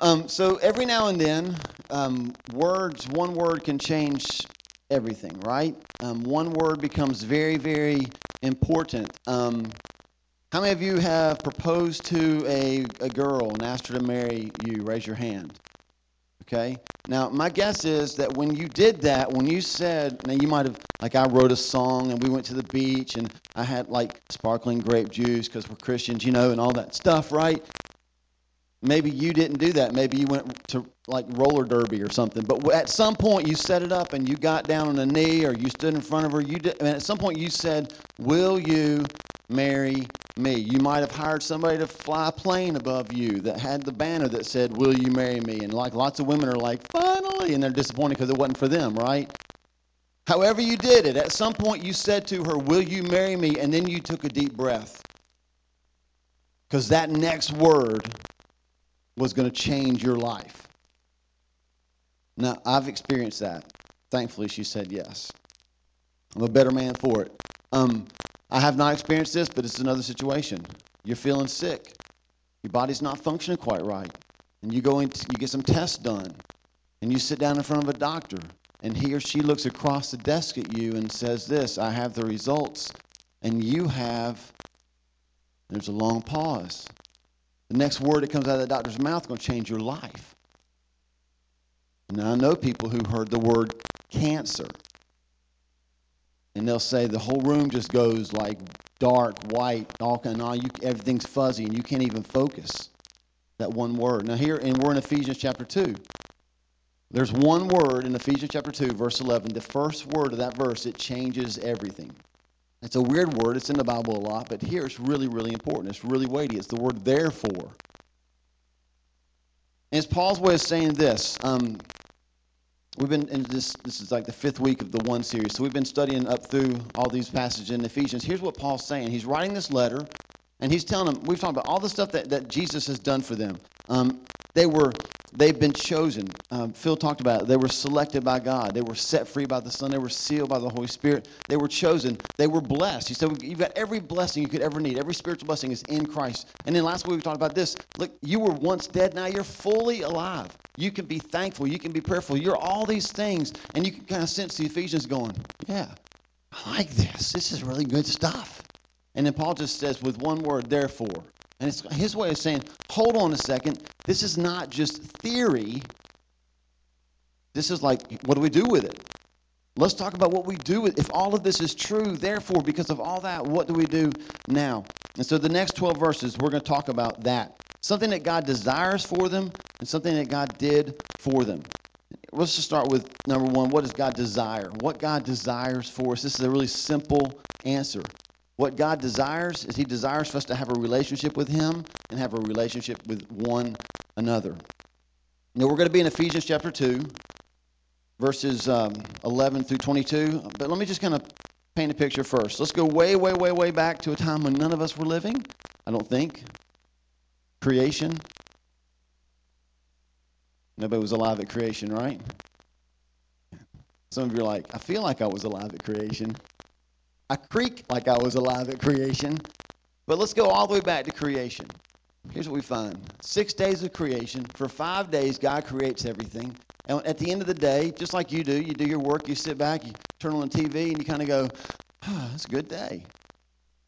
Um, so every now and then, um, words, one word can change everything, right? Um, one word becomes very, very important. Um, how many of you have proposed to a, a girl and asked her to marry you? Raise your hand. Okay. Now, my guess is that when you did that, when you said, now you might have, like, I wrote a song and we went to the beach and I had like sparkling grape juice because we're Christians, you know, and all that stuff, right? Maybe you didn't do that. Maybe you went to like roller derby or something. But at some point you set it up and you got down on a knee or you stood in front of her. You did, and at some point you said, "Will you marry me?" You might have hired somebody to fly a plane above you that had the banner that said, "Will you marry me?" And like lots of women are like, "Finally," and they're disappointed because it wasn't for them, right? However you did it, at some point you said to her, "Will you marry me?" And then you took a deep breath. Because that next word was going to change your life. Now, I've experienced that. Thankfully, she said yes. I'm a better man for it. Um, I have not experienced this, but it's another situation. You're feeling sick. Your body's not functioning quite right. And you go in, you get some tests done, and you sit down in front of a doctor, and he or she looks across the desk at you and says, This, I have the results. And you have, there's a long pause. The next word that comes out of the doctor's mouth is going to change your life. Now, I know people who heard the word cancer, and they'll say the whole room just goes like dark, white, all kind of, you, everything's fuzzy, and you can't even focus. That one word. Now, here, and we're in Ephesians chapter 2. There's one word in Ephesians chapter 2, verse 11. The first word of that verse, it changes everything. It's a weird word. It's in the Bible a lot, but here it's really, really important. It's really weighty. It's the word therefore. And it's Paul's way of saying this. Um, we've been in this. This is like the fifth week of the one series, so we've been studying up through all these passages in Ephesians. Here's what Paul's saying. He's writing this letter, and he's telling them. We've talked about all the stuff that, that Jesus has done for them. Um, they were they've been chosen. Um, Phil talked about it. They were selected by God. They were set free by the Son. They were sealed by the Holy Spirit. They were chosen. They were blessed. He said, You've got every blessing you could ever need. Every spiritual blessing is in Christ. And then last week we talked about this. Look, you were once dead. Now you're fully alive. You can be thankful. You can be prayerful. You're all these things. And you can kind of sense the Ephesians going, Yeah, I like this. This is really good stuff. And then Paul just says with one word, therefore. And it's his way of saying, hold on a second. This is not just theory. This is like, what do we do with it? Let's talk about what we do with if all of this is true. Therefore, because of all that, what do we do now? And so the next 12 verses, we're going to talk about that. Something that God desires for them and something that God did for them. Let's just start with number one. What does God desire? What God desires for us. This is a really simple answer. What God desires is He desires for us to have a relationship with Him and have a relationship with one another. Now, we're going to be in Ephesians chapter 2, verses um, 11 through 22. But let me just kind of paint a picture first. Let's go way, way, way, way back to a time when none of us were living, I don't think. Creation. Nobody was alive at creation, right? Some of you are like, I feel like I was alive at creation. I creak like I was alive at creation. But let's go all the way back to creation. Here's what we find six days of creation. For five days, God creates everything. And at the end of the day, just like you do, you do your work, you sit back, you turn on the TV, and you kind of go, oh, that's a good day.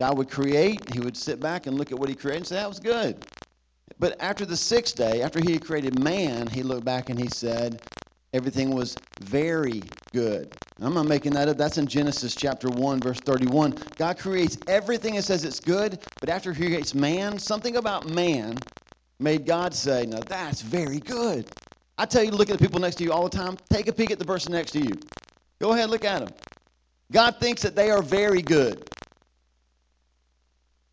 God would create, He would sit back and look at what He created and say, that was good. But after the sixth day, after He had created man, He looked back and He said, everything was very good. I'm not making that up. That's in Genesis chapter 1, verse 31. God creates everything and says it's good, but after he creates man, something about man made God say, Now that's very good. I tell you to look at the people next to you all the time. Take a peek at the person next to you. Go ahead, look at them. God thinks that they are very good.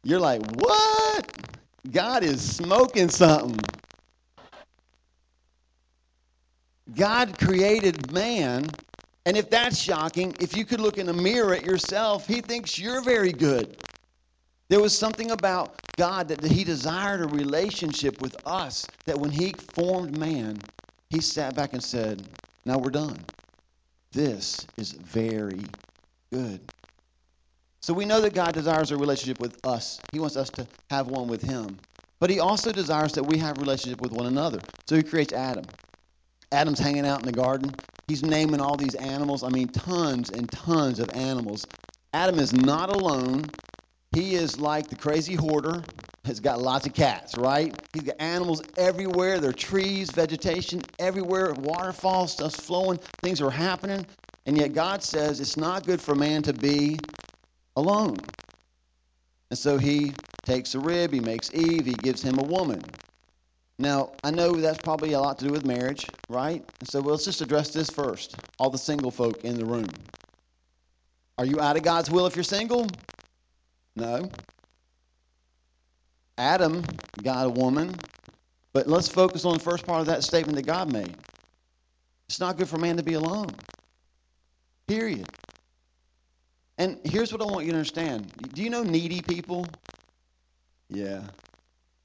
You're like, What? God is smoking something. God created man, and if that's shocking, if you could look in a mirror at yourself, he thinks you're very good. There was something about God that he desired a relationship with us that when he formed man, he sat back and said, Now we're done. This is very good. So we know that God desires a relationship with us. He wants us to have one with him. But he also desires that we have relationship with one another. So he creates Adam. Adam's hanging out in the garden. He's naming all these animals. I mean, tons and tons of animals. Adam is not alone. He is like the crazy hoarder, has got lots of cats, right? He's got animals everywhere. There are trees, vegetation everywhere, waterfalls, stuff's flowing, things are happening. And yet God says it's not good for man to be alone. And so he takes a rib, he makes Eve, he gives him a woman. Now, I know that's probably a lot to do with marriage, right? And so let's just address this first. All the single folk in the room. Are you out of God's will if you're single? No. Adam got a woman, but let's focus on the first part of that statement that God made. It's not good for man to be alone. Period. And here's what I want you to understand. Do you know needy people? Yeah.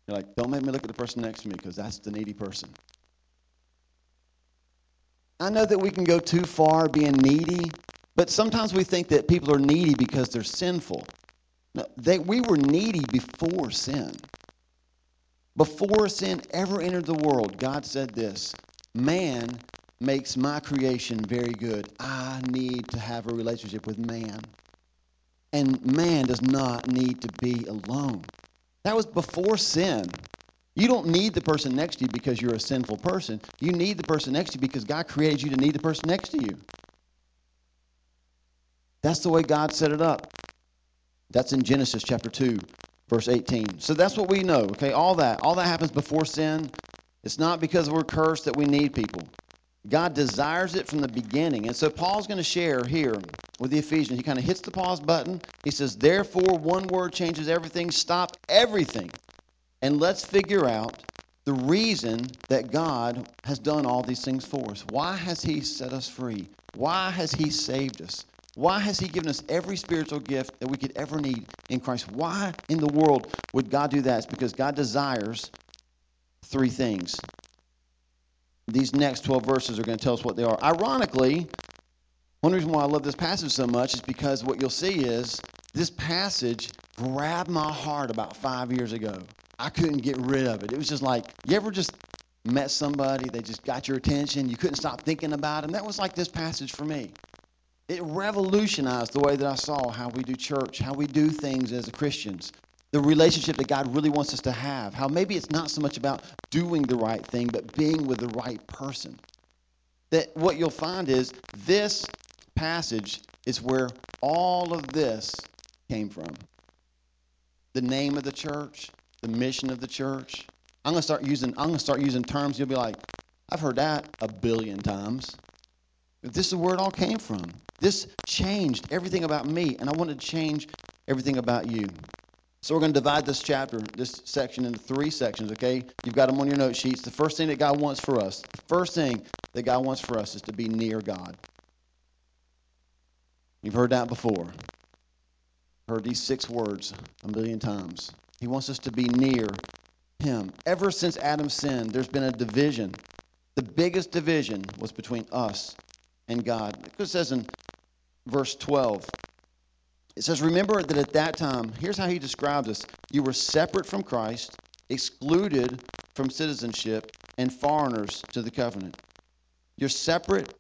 You're like, don't make me look at the person next to me because that's the needy person. I know that we can go too far being needy, but sometimes we think that people are needy because they're sinful. No, they, we were needy before sin. Before sin ever entered the world, God said this Man makes my creation very good. I need to have a relationship with man. And man does not need to be alone. That was before sin. You don't need the person next to you because you're a sinful person. You need the person next to you because God created you to need the person next to you. That's the way God set it up. That's in Genesis chapter 2, verse 18. So that's what we know, okay? All that. All that happens before sin. It's not because we're cursed that we need people. God desires it from the beginning. And so Paul's going to share here with the Ephesians. He kind of hits the pause button. He says, Therefore, one word changes everything. Stop everything. And let's figure out the reason that God has done all these things for us. Why has He set us free? Why has He saved us? Why has He given us every spiritual gift that we could ever need in Christ? Why in the world would God do that? It's because God desires three things. These next 12 verses are going to tell us what they are. Ironically, one reason why I love this passage so much is because what you'll see is this passage grabbed my heart about five years ago. I couldn't get rid of it. It was just like, you ever just met somebody, they just got your attention, you couldn't stop thinking about them? That was like this passage for me. It revolutionized the way that I saw how we do church, how we do things as Christians, the relationship that God really wants us to have. How maybe it's not so much about doing the right thing, but being with the right person. That what you'll find is this passage is where all of this came from. The name of the church, the mission of the church. I'm gonna start using I'm gonna start using terms you'll be like, I've heard that a billion times. But this is where it all came from. This changed everything about me, and I want to change everything about you. So we're going to divide this chapter, this section, into three sections, okay? You've got them on your note sheets. The first thing that God wants for us, the first thing that God wants for us is to be near God. You've heard that before. Heard these six words a million times. He wants us to be near Him. Ever since Adam sinned, there's been a division. The biggest division was between us and God. It says in verse 12, it says, Remember that at that time, here's how he describes us you were separate from Christ, excluded from citizenship, and foreigners to the covenant. You're separate,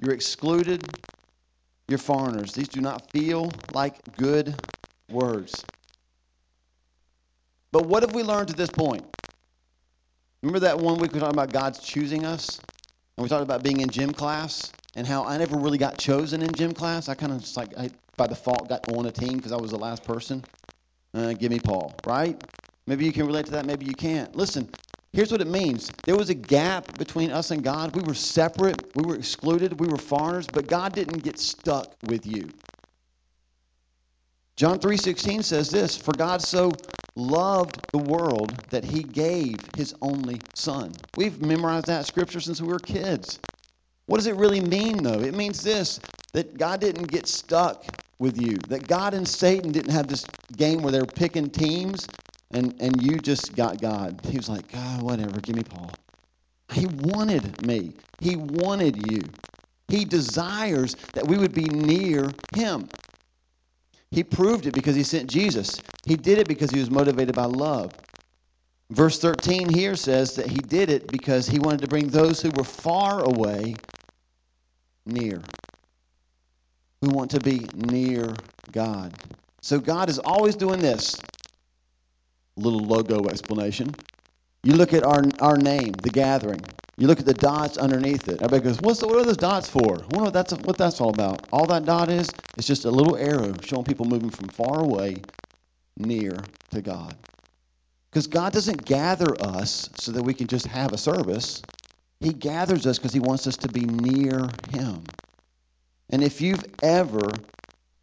you're excluded, you're foreigners. These do not feel like good words. But what have we learned to this point? Remember that one week we talked about God's choosing us? And we talked about being in gym class and how I never really got chosen in gym class. I kind of just like, I, by default, got on a team because I was the last person. Uh, give me Paul, right? Maybe you can relate to that, maybe you can't. Listen, here's what it means there was a gap between us and God. We were separate, we were excluded, we were foreigners, but God didn't get stuck with you. John 3:16 says this, "For God so loved the world that he gave his only son." We've memorized that scripture since we were kids. What does it really mean though? It means this, that God didn't get stuck with you. That God and Satan didn't have this game where they're picking teams and and you just got God. He was like, "God, whatever, give me Paul." He wanted me. He wanted you. He desires that we would be near him. He proved it because he sent Jesus. He did it because he was motivated by love. Verse 13 here says that he did it because he wanted to bring those who were far away near, who want to be near God. So God is always doing this. Little logo explanation. You look at our, our name, the gathering. You look at the dots underneath it. Everybody goes, What's the, what are those dots for? I wonder that's, what that's all about. All that dot is, it's just a little arrow showing people moving from far away near to God. Because God doesn't gather us so that we can just have a service. He gathers us because He wants us to be near Him. And if you've ever,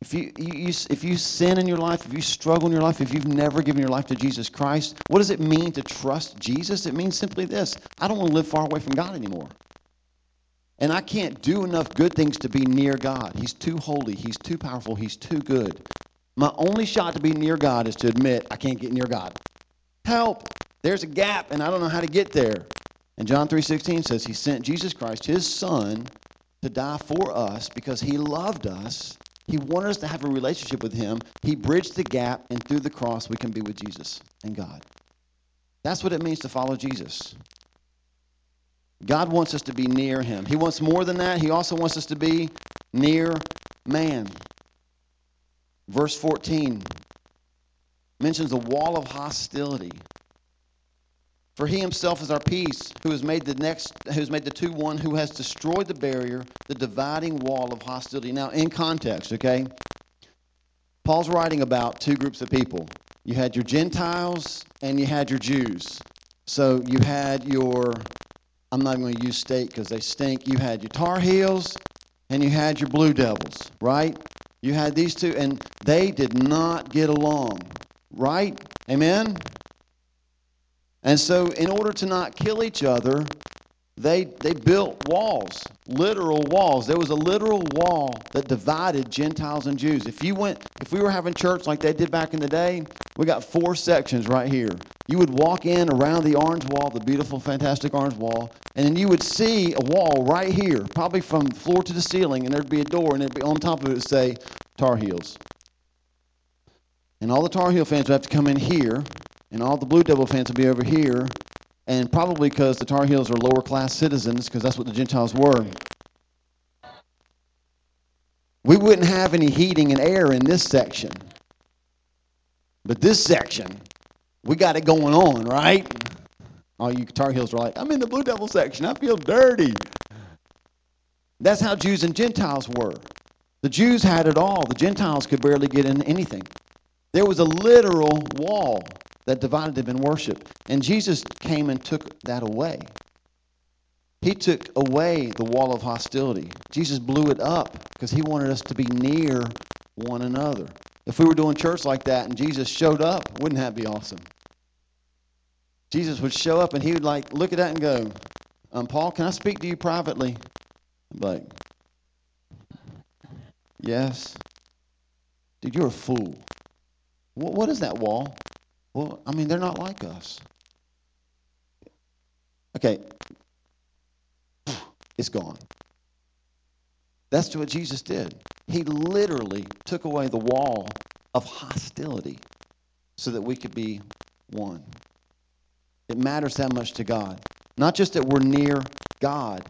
if you, you, if you sin in your life, if you struggle in your life, if you've never given your life to Jesus Christ, what does it mean to trust Jesus? It means simply this I don't want to live far away from God anymore. And I can't do enough good things to be near God. He's too holy, He's too powerful, He's too good. My only shot to be near God is to admit I can't get near God. Help! There's a gap and I don't know how to get there. And John 3:16 says he sent Jesus Christ, his son, to die for us because he loved us. He wanted us to have a relationship with him. He bridged the gap and through the cross we can be with Jesus and God. That's what it means to follow Jesus. God wants us to be near him. He wants more than that. He also wants us to be near man. Verse 14 mentions a wall of hostility. For he himself is our peace, who has made the next who has made the two one, who has destroyed the barrier, the dividing wall of hostility. Now, in context, okay? Paul's writing about two groups of people. You had your Gentiles and you had your Jews. So you had your I'm not going to use state because they stink. You had your Tar Heels and you had your Blue Devils, right? You had these two, and they did not get along. Right? Amen? And so, in order to not kill each other, they, they built walls, literal walls. There was a literal wall that divided Gentiles and Jews. If you went, if we were having church like they did back in the day, we got four sections right here. You would walk in around the orange wall, the beautiful, fantastic orange wall, and then you would see a wall right here, probably from floor to the ceiling, and there'd be a door, and it'd be on top of it would say Tar Heels. And all the Tar Heel fans would have to come in here, and all the Blue Devil fans would be over here, and probably because the Tar Heels are lower class citizens, because that's what the Gentiles were. We wouldn't have any heating and air in this section. But this section, we got it going on, right? All you Tar Heels are like, I'm in the Blue Devil section. I feel dirty. That's how Jews and Gentiles were. The Jews had it all. The Gentiles could barely get in anything. There was a literal wall that divided them in worship. And Jesus came and took that away. He took away the wall of hostility. Jesus blew it up because he wanted us to be near one another. If we were doing church like that and Jesus showed up, wouldn't that be awesome? Jesus would show up and he would like look at that and go, um, Paul, can I speak to you privately? I'm like, yes. Dude, you're a fool. What, What is that wall? Well, I mean, they're not like us. Okay, it's gone. That's what Jesus did. He literally took away the wall of hostility so that we could be one. It matters that much to God. Not just that we're near God,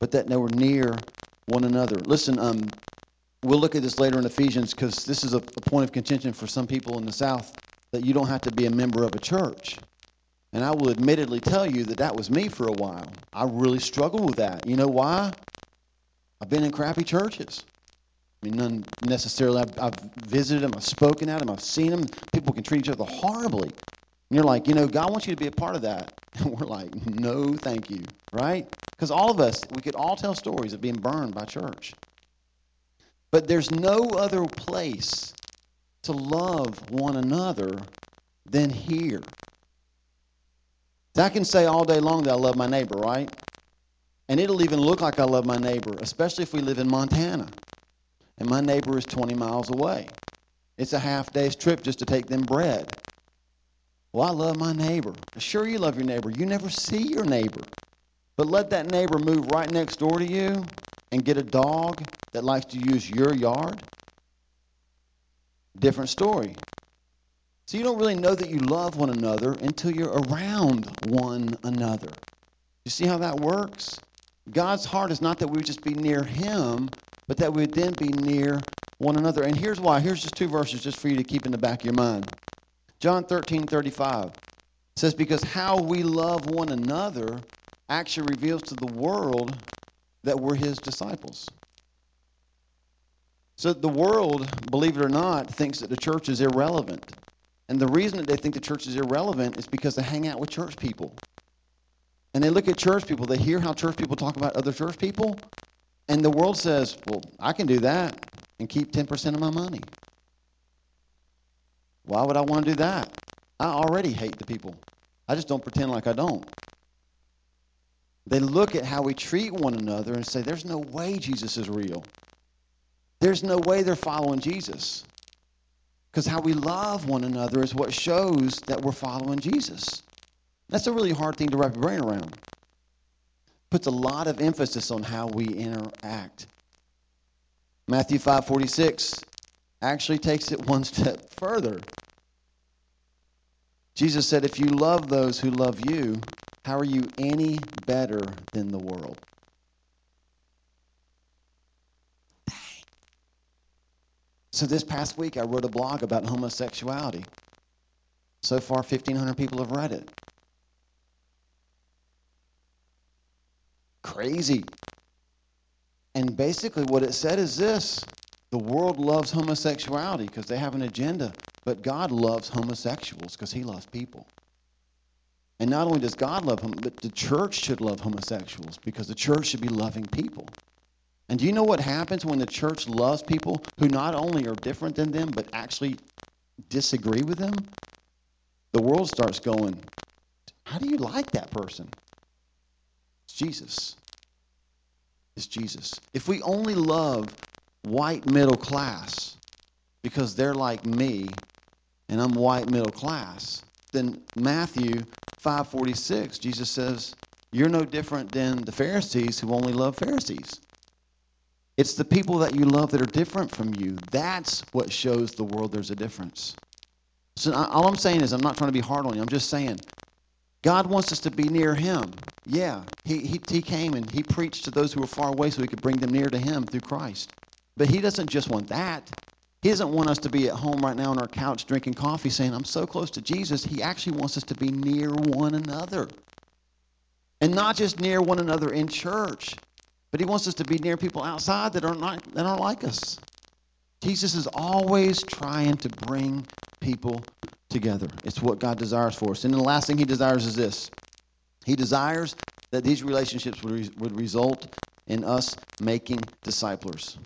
but that we're near one another. Listen, um, we'll look at this later in Ephesians because this is a, a point of contention for some people in the South that you don't have to be a member of a church. And I will admittedly tell you that that was me for a while. I really struggled with that. You know why? I've been in crappy churches. I mean, none necessarily. I've, I've visited them, I've spoken at them, I've seen them. People can treat each other horribly. And you're like, you know, God wants you to be a part of that. And we're like, no, thank you, right? Because all of us, we could all tell stories of being burned by church. But there's no other place to love one another than here. I can say all day long that I love my neighbor, right? And it'll even look like I love my neighbor, especially if we live in Montana and my neighbor is 20 miles away. It's a half day's trip just to take them bread. Well, I love my neighbor. Sure, you love your neighbor. You never see your neighbor. But let that neighbor move right next door to you and get a dog that likes to use your yard different story. So you don't really know that you love one another until you're around one another. You see how that works? God's heart is not that we would just be near Him, but that we would then be near one another. And here's why. Here's just two verses just for you to keep in the back of your mind. John 13, 35 says, Because how we love one another actually reveals to the world that we're His disciples. So the world, believe it or not, thinks that the church is irrelevant. And the reason that they think the church is irrelevant is because they hang out with church people. And they look at church people, they hear how church people talk about other church people, and the world says, well, I can do that and keep 10% of my money. Why would I want to do that? I already hate the people. I just don't pretend like I don't. They look at how we treat one another and say, there's no way Jesus is real. There's no way they're following Jesus. Because how we love one another is what shows that we're following Jesus. That's a really hard thing to wrap your brain around. Puts a lot of emphasis on how we interact. Matthew 5:46 actually takes it one step further. Jesus said, "If you love those who love you, how are you any better than the world?" So this past week, I wrote a blog about homosexuality. So far, 1,500 people have read it. Crazy. And basically, what it said is this the world loves homosexuality because they have an agenda, but God loves homosexuals because he loves people. And not only does God love them, but the church should love homosexuals because the church should be loving people. And do you know what happens when the church loves people who not only are different than them, but actually disagree with them? The world starts going, How do you like that person? It's Jesus. It's Jesus. If we only love white middle class because they're like me and I'm white middle class, then Matthew 5:46 Jesus says, "You're no different than the Pharisees who only love Pharisees." It's the people that you love that are different from you. That's what shows the world there's a difference. So all I'm saying is I'm not trying to be hard on you. I'm just saying God wants us to be near him. Yeah, he, he, he came and he preached to those who were far away so he could bring them near to him through Christ. But he doesn't just want that. He doesn't want us to be at home right now on our couch drinking coffee saying, I'm so close to Jesus. He actually wants us to be near one another. And not just near one another in church, but he wants us to be near people outside that aren't that aren't like us. Jesus is always trying to bring people together. It's what God desires for us. And the last thing he desires is this. He desires that these relationships would, re- would result in us making disciples.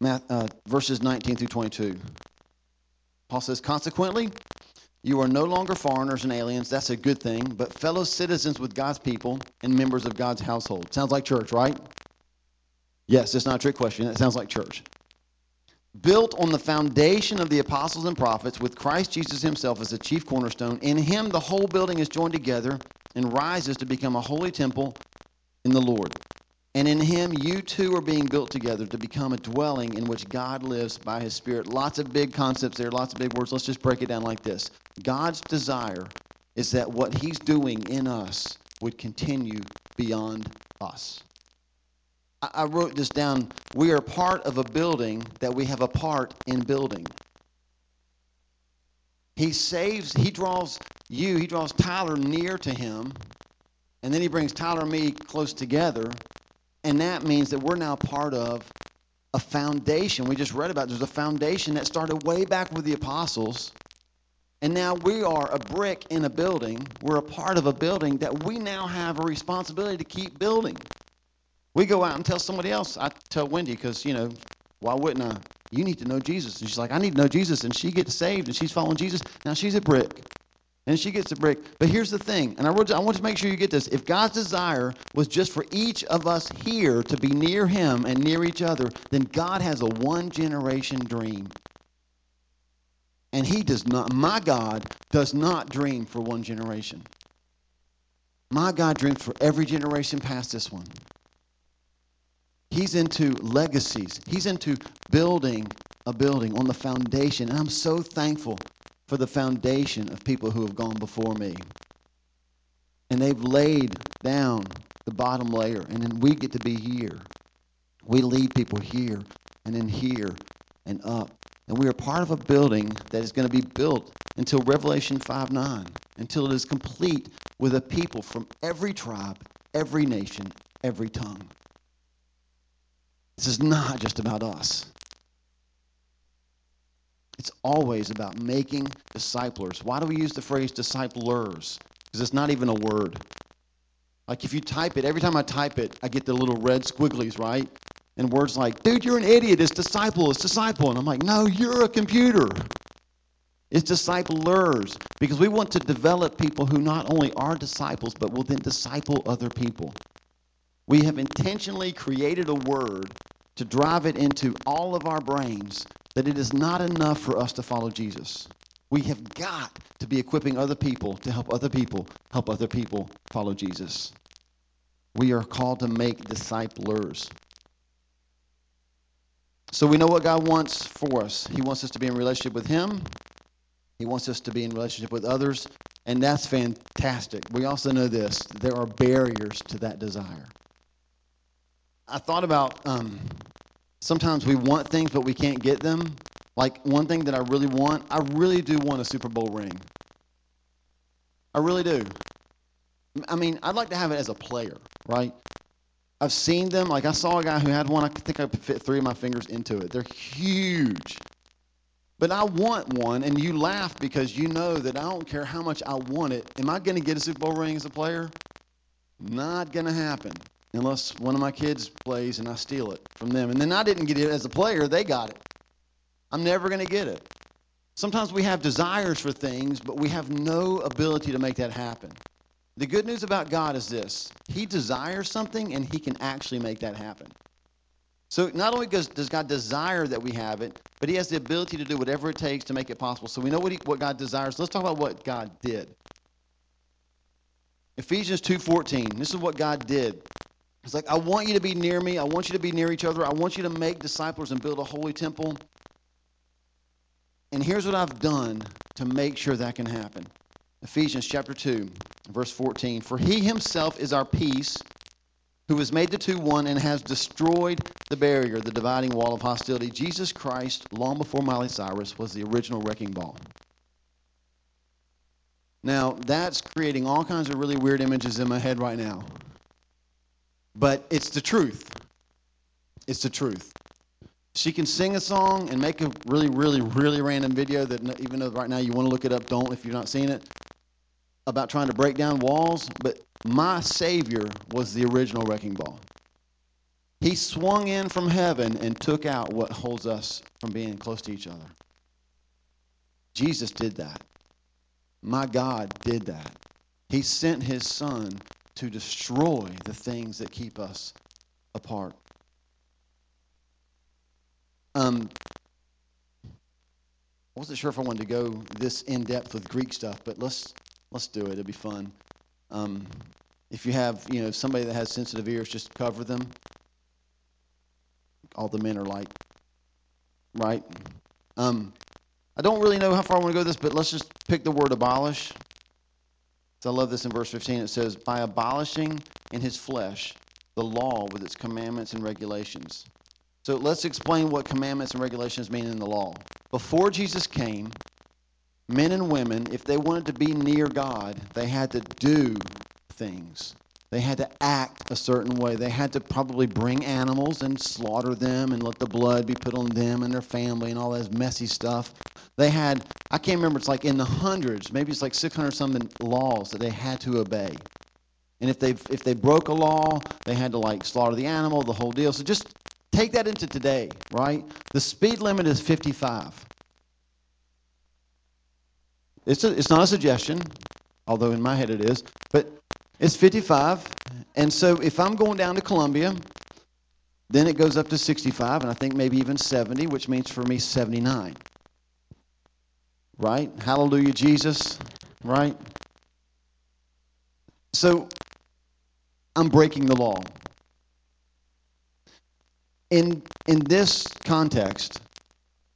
Math, uh, verses 19 through 22. Paul says, Consequently, you are no longer foreigners and aliens. That's a good thing, but fellow citizens with God's people and members of God's household. Sounds like church, right? Yes, it's not a trick question. It sounds like church. Built on the foundation of the apostles and prophets, with Christ Jesus himself as the chief cornerstone. In him, the whole building is joined together and rises to become a holy temple in the Lord. And in him, you too are being built together to become a dwelling in which God lives by his Spirit. Lots of big concepts there, lots of big words. Let's just break it down like this God's desire is that what he's doing in us would continue beyond us. I wrote this down. We are part of a building that we have a part in building. He saves, he draws you, he draws Tyler near to him, and then he brings Tyler and me close together and that means that we're now part of a foundation. We just read about there's a foundation that started way back with the apostles. And now we are a brick in a building. We're a part of a building that we now have a responsibility to keep building. We go out and tell somebody else. I tell Wendy because, you know, why wouldn't I? You need to know Jesus. And she's like, I need to know Jesus. And she gets saved and she's following Jesus. Now she's a brick and she gets a brick. But here's the thing, and I, wrote, I want to make sure you get this. If God's desire was just for each of us here to be near Him and near each other, then God has a one generation dream. And He does not, my God does not dream for one generation. My God dreams for every generation past this one. He's into legacies. He's into building a building on the foundation. And I'm so thankful for the foundation of people who have gone before me. And they've laid down the bottom layer, and then we get to be here. We lead people here, and then here, and up. And we are part of a building that is going to be built until Revelation 5 9, until it is complete with a people from every tribe, every nation, every tongue. This is not just about us. It's always about making disciplers. Why do we use the phrase disciplers? Because it's not even a word. Like if you type it, every time I type it, I get the little red squigglies, right? And words like, dude, you're an idiot. It's disciple. It's disciple. And I'm like, no, you're a computer. It's disciplers because we want to develop people who not only are disciples, but will then disciple other people. We have intentionally created a word to drive it into all of our brains that it is not enough for us to follow Jesus. We have got to be equipping other people to help other people help other people follow Jesus. We are called to make disciplers. So we know what God wants for us. He wants us to be in relationship with Him. He wants us to be in relationship with others, and that's fantastic. We also know this there are barriers to that desire. I thought about um, sometimes we want things, but we can't get them. Like one thing that I really want, I really do want a Super Bowl ring. I really do. I mean, I'd like to have it as a player, right? I've seen them. Like I saw a guy who had one. I think I could fit three of my fingers into it. They're huge. But I want one, and you laugh because you know that I don't care how much I want it. Am I going to get a Super Bowl ring as a player? Not going to happen unless one of my kids plays and I steal it from them. And then I didn't get it as a player, they got it. I'm never going to get it. Sometimes we have desires for things, but we have no ability to make that happen. The good news about God is this He desires something and He can actually make that happen. So not only does, does God desire that we have it, but He has the ability to do whatever it takes to make it possible. So we know what, he, what God desires. Let's talk about what God did. Ephesians 2:14. This is what God did. It's like I want you to be near me. I want you to be near each other. I want you to make disciples and build a holy temple. And here's what I've done to make sure that can happen. Ephesians chapter 2, verse 14. For he himself is our peace, who has made the two one and has destroyed the barrier, the dividing wall of hostility. Jesus Christ, long before Miley Cyrus, was the original wrecking ball. Now, that's creating all kinds of really weird images in my head right now. But it's the truth. It's the truth. She can sing a song and make a really, really, really random video that even though right now you want to look it up, don't if you've not seen it about trying to break down walls, but my Savior was the original wrecking ball. He swung in from heaven and took out what holds us from being close to each other. Jesus did that. My God did that. He sent his son to destroy the things that keep us apart. Um, I wasn't sure if I wanted to go this in depth with Greek stuff, but let's Let's do it. It'll be fun. Um, if you have, you know, somebody that has sensitive ears, just cover them. All the men are like, right? Um, I don't really know how far I want to go with this, but let's just pick the word abolish. So I love this in verse 15. It says, by abolishing in his flesh the law with its commandments and regulations. So let's explain what commandments and regulations mean in the law. Before Jesus came, men and women, if they wanted to be near God, they had to do things. They had to act a certain way. They had to probably bring animals and slaughter them and let the blood be put on them and their family and all that messy stuff. They had, I can't remember, it's like in the hundreds, maybe it's like 600 something laws that they had to obey. And if they if they broke a law, they had to like slaughter the animal, the whole deal. So just take that into today, right? The speed limit is 55. It's, a, it's not a suggestion, although in my head it is, but it's 55. And so if I'm going down to Columbia, then it goes up to 65, and I think maybe even 70, which means for me 79. Right? Hallelujah, Jesus. Right? So I'm breaking the law. in in this context,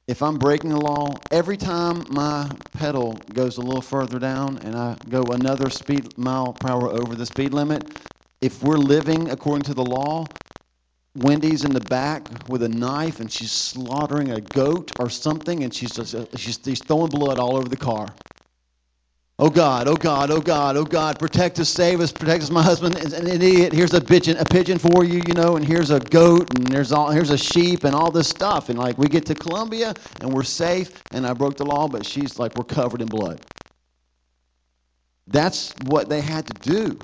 if I'm breaking the law, every time my pedal goes a little further down and I go another speed mile per hour over the speed limit, if we're living according to the law, Wendy's in the back with a knife and she's slaughtering a goat or something and she's just she's, she's throwing blood all over the car. Oh God, oh God, oh God, oh God, protect us, save us, protect us. My husband is an idiot. Here's a pigeon, a pigeon for you, you know, and here's a goat, and there's all here's a sheep and all this stuff. And like we get to Columbia and we're safe, and I broke the law, but she's like we're covered in blood. That's what they had to do.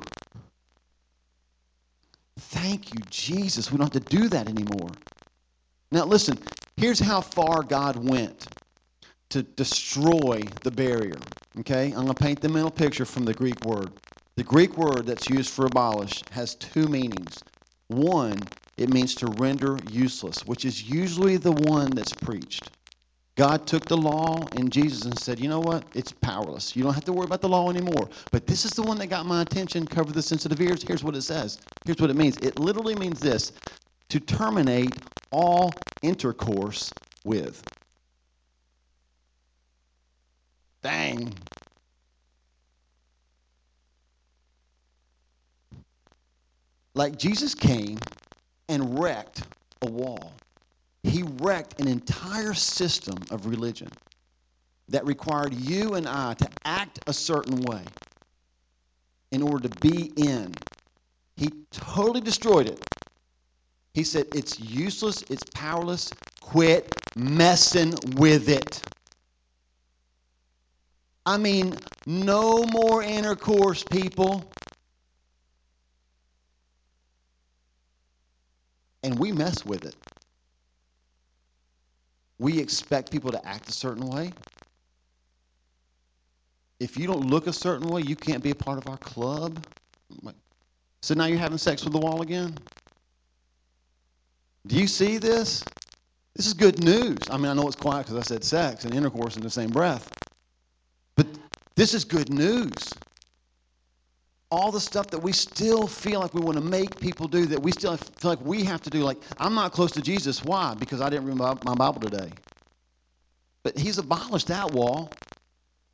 Thank you, Jesus. We don't have to do that anymore. Now listen, here's how far God went to destroy the barrier. Okay? I'm going to paint the mental picture from the Greek word. The Greek word that's used for abolish has two meanings. One, it means to render useless, which is usually the one that's preached. God took the law and Jesus and said, You know what? It's powerless. You don't have to worry about the law anymore. But this is the one that got my attention. Cover the sensitive ears. Here's what it says. Here's what it means. It literally means this to terminate all intercourse with. Dang. Like Jesus came and wrecked a wall. He wrecked an entire system of religion that required you and I to act a certain way in order to be in. He totally destroyed it. He said, It's useless, it's powerless. Quit messing with it. I mean, no more intercourse, people. And we mess with it. We expect people to act a certain way. If you don't look a certain way, you can't be a part of our club. So now you're having sex with the wall again? Do you see this? This is good news. I mean, I know it's quiet because I said sex and intercourse in the same breath. But this is good news. All the stuff that we still feel like we want to make people do, that we still feel like we have to do. Like, I'm not close to Jesus. Why? Because I didn't read my Bible today. But He's abolished that wall.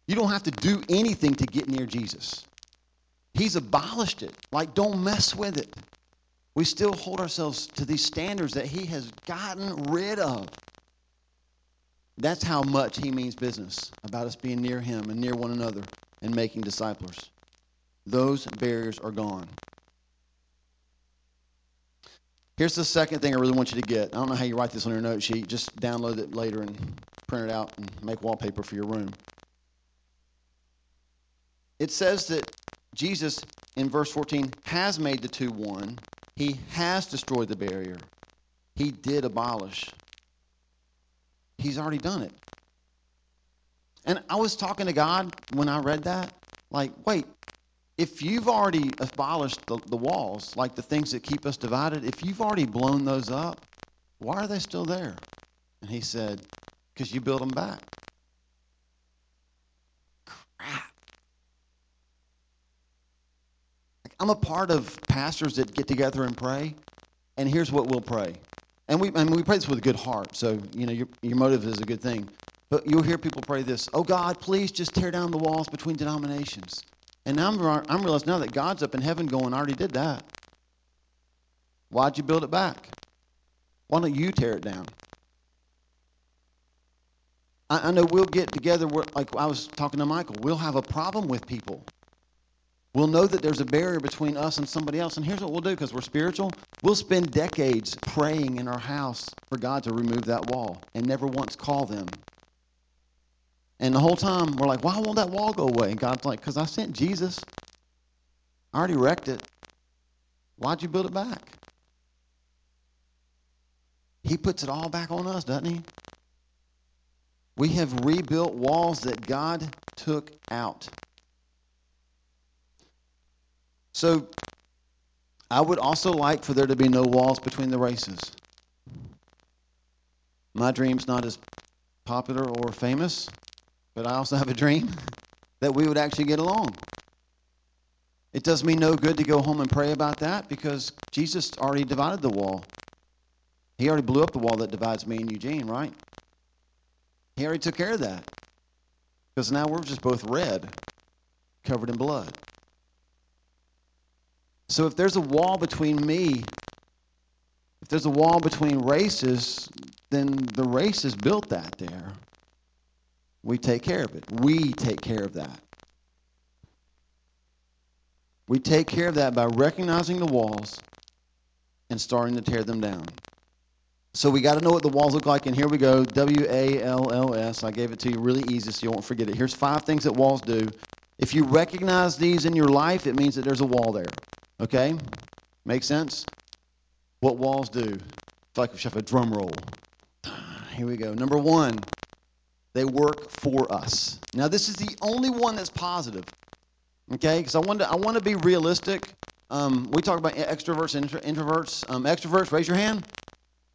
You don't have to do anything to get near Jesus. He's abolished it. Like, don't mess with it. We still hold ourselves to these standards that He has gotten rid of. That's how much he means business about us being near him and near one another and making disciples. Those barriers are gone. Here's the second thing I really want you to get. I don't know how you write this on your note sheet. Just download it later and print it out and make wallpaper for your room. It says that Jesus, in verse 14, has made the two one. He has destroyed the barrier. He did abolish He's already done it. And I was talking to God when I read that. Like, wait, if you've already abolished the, the walls, like the things that keep us divided, if you've already blown those up, why are they still there? And he said, because you built them back. Crap. I'm a part of pastors that get together and pray, and here's what we'll pray. And we, and we pray this with a good heart. So, you know, your, your motive is a good thing. But you'll hear people pray this Oh, God, please just tear down the walls between denominations. And I'm, I'm realizing now that God's up in heaven going, I already did that. Why'd you build it back? Why don't you tear it down? I, I know we'll get together, like I was talking to Michael, we'll have a problem with people. We'll know that there's a barrier between us and somebody else. And here's what we'll do because we're spiritual. We'll spend decades praying in our house for God to remove that wall and never once call them. And the whole time we're like, why won't that wall go away? And God's like, because I sent Jesus. I already wrecked it. Why'd you build it back? He puts it all back on us, doesn't he? We have rebuilt walls that God took out. So I would also like for there to be no walls between the races. My dream's not as popular or famous, but I also have a dream that we would actually get along. It does me no good to go home and pray about that because Jesus already divided the wall. He already blew up the wall that divides me and Eugene, right? He already took care of that. Because now we're just both red, covered in blood. So if there's a wall between me, if there's a wall between races, then the race built that there. We take care of it. We take care of that. We take care of that by recognizing the walls and starting to tear them down. So we got to know what the walls look like, and here we go. W A L L S. I gave it to you really easy so you won't forget it. Here's five things that walls do. If you recognize these in your life, it means that there's a wall there. Okay? Make sense? What walls do? It's like we should have a drum roll. Here we go. Number one, they work for us. Now, this is the only one that's positive. Okay? Because I want to I want to be realistic. Um, we talk about extroverts and introverts. Um, extroverts, raise your hand.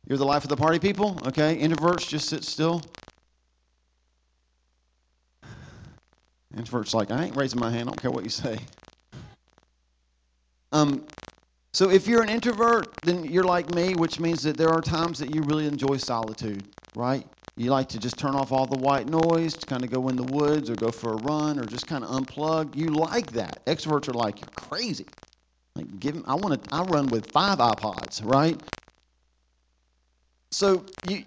You're the life of the party people? Okay. Introverts, just sit still. Introverts like, I ain't raising my hand. I don't care what you say. Um, so if you're an introvert, then you're like me, which means that there are times that you really enjoy solitude, right? You like to just turn off all the white noise, to kind of go in the woods or go for a run or just kind of unplug. You like that. Extroverts are like, you're crazy. Like, give I want to. I run with five iPods, right? So you,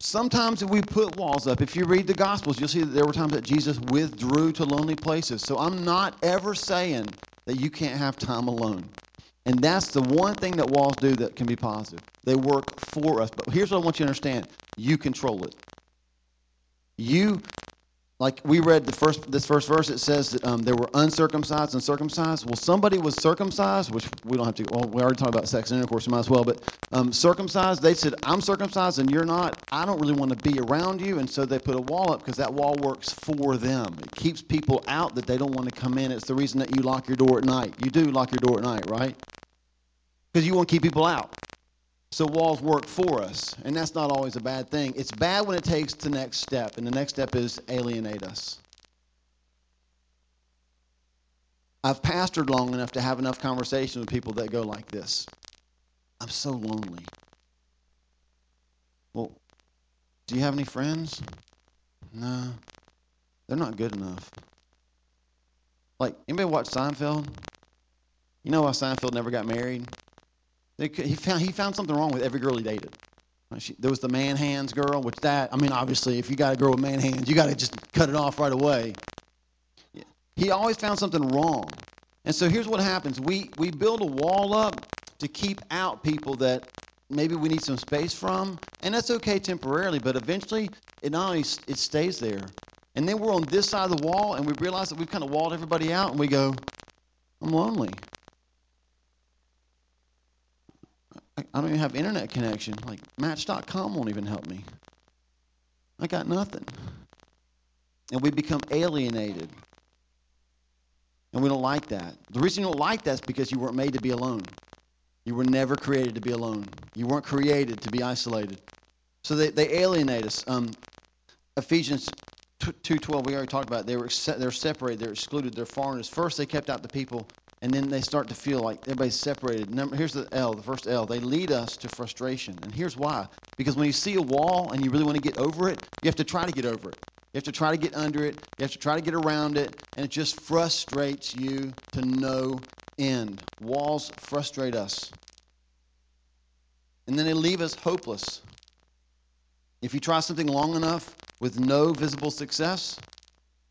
sometimes we put walls up. If you read the Gospels, you'll see that there were times that Jesus withdrew to lonely places. So I'm not ever saying that you can't have time alone. And that's the one thing that walls do that can be positive. They work for us. But here's what I want you to understand you control it. You like we read the first this first verse it says that um, there were uncircumcised and circumcised. Well somebody was circumcised which we don't have to well we already talked about sex and intercourse might as well but um, circumcised they said i'm circumcised and you're not. I don't really want to be around you. And so they put a wall up because that wall works for them. It keeps people out that they don't want to come in. It's the reason that you lock your door at night. You do lock your door at night right? Because you want to keep people out so walls work for us, and that's not always a bad thing. It's bad when it takes the next step, and the next step is alienate us. I've pastored long enough to have enough conversation with people that go like this. I'm so lonely. Well, do you have any friends? No. They're not good enough. Like, anybody watch Seinfeld? You know why Seinfeld never got married? He found he found something wrong with every girl he dated. Uh, she, there was the man hands girl, which that I mean, obviously, if you got a girl with man hands, you got to just cut it off right away. He always found something wrong, and so here's what happens: we we build a wall up to keep out people that maybe we need some space from, and that's okay temporarily, but eventually it not only it stays there, and then we're on this side of the wall, and we realize that we've kind of walled everybody out, and we go, I'm lonely. I don't even have internet connection. Like Match.com won't even help me. I got nothing. And we become alienated. And we don't like that. The reason you don't like that is because you weren't made to be alone. You were never created to be alone. You weren't created to be isolated. So they, they alienate us. Um, Ephesians 2.12, we already talked about it. They were, they're separated. They're excluded. They're foreigners. First, they kept out the people and then they start to feel like everybody's separated. Number, here's the L, the first L. They lead us to frustration. And here's why. Because when you see a wall and you really want to get over it, you have to try to get over it. You have to try to get under it. You have to try to get around it. And it just frustrates you to no end. Walls frustrate us. And then they leave us hopeless. If you try something long enough with no visible success,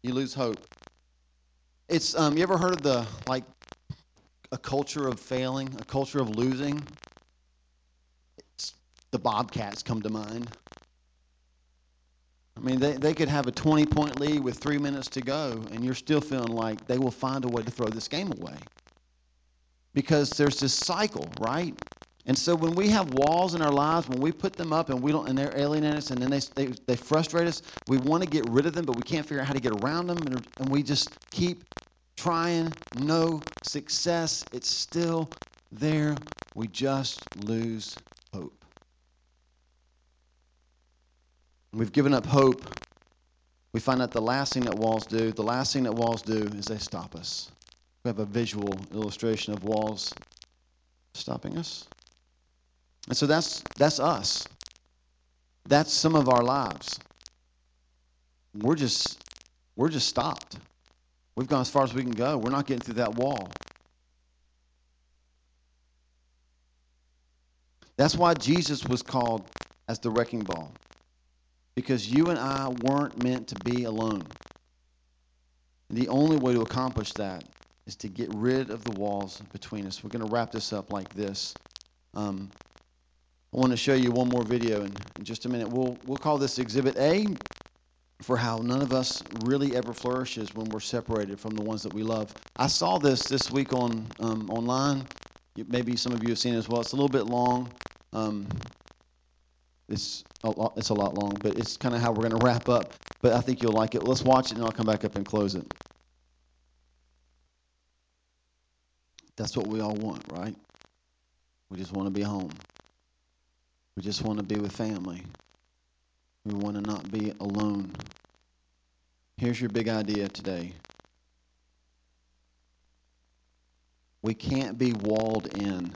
you lose hope. It's um, you ever heard of the like a culture of failing, a culture of losing, it's, the Bobcats come to mind. I mean, they, they could have a 20 point lead with three minutes to go, and you're still feeling like they will find a way to throw this game away. Because there's this cycle, right? And so when we have walls in our lives, when we put them up and we don't, and they're alienating us, and then they, they, they frustrate us, we want to get rid of them, but we can't figure out how to get around them, and, and we just keep trying, no success. It's still there. We just lose hope. We've given up hope. We find out the last thing that walls do, the last thing that walls do is they stop us. We have a visual illustration of walls stopping us. And so that's that's us. That's some of our lives. We're just we're just stopped. We've gone as far as we can go. We're not getting through that wall. That's why Jesus was called as the wrecking ball. Because you and I weren't meant to be alone. The only way to accomplish that is to get rid of the walls between us. We're going to wrap this up like this. Um, I want to show you one more video in, in just a minute. We'll we'll call this Exhibit A for how none of us really ever flourishes when we're separated from the ones that we love. I saw this this week on um, online. Maybe some of you have seen it as well. It's a little bit long. Um, it's a lot, it's a lot long, but it's kind of how we're going to wrap up. But I think you'll like it. Let's watch it, and I'll come back up and close it. That's what we all want, right? We just want to be home. We just want to be with family. We want to not be alone. Here's your big idea today. We can't be walled in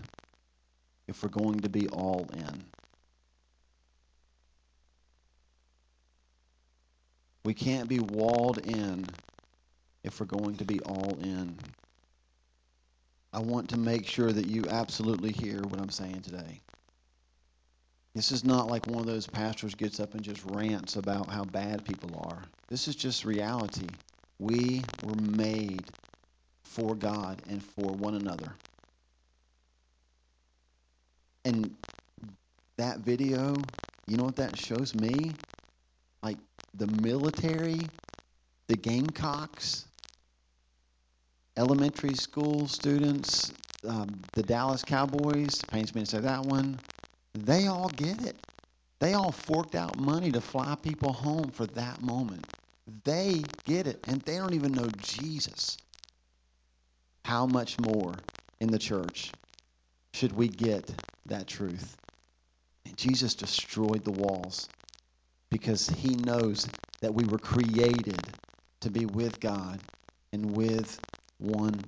if we're going to be all in. We can't be walled in if we're going to be all in. I want to make sure that you absolutely hear what I'm saying today. This is not like one of those pastors gets up and just rants about how bad people are. This is just reality. We were made for God and for one another. And that video, you know what that shows me? Like the military, the Gamecocks, elementary school students, um, the Dallas Cowboys, pains me to say that one, they all get it. They all forked out money to fly people home for that moment. They get it, and they don't even know Jesus. How much more in the church should we get that truth? And Jesus destroyed the walls because he knows that we were created to be with God and with one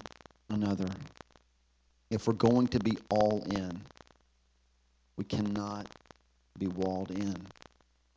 another. If we're going to be all in, we cannot be walled in.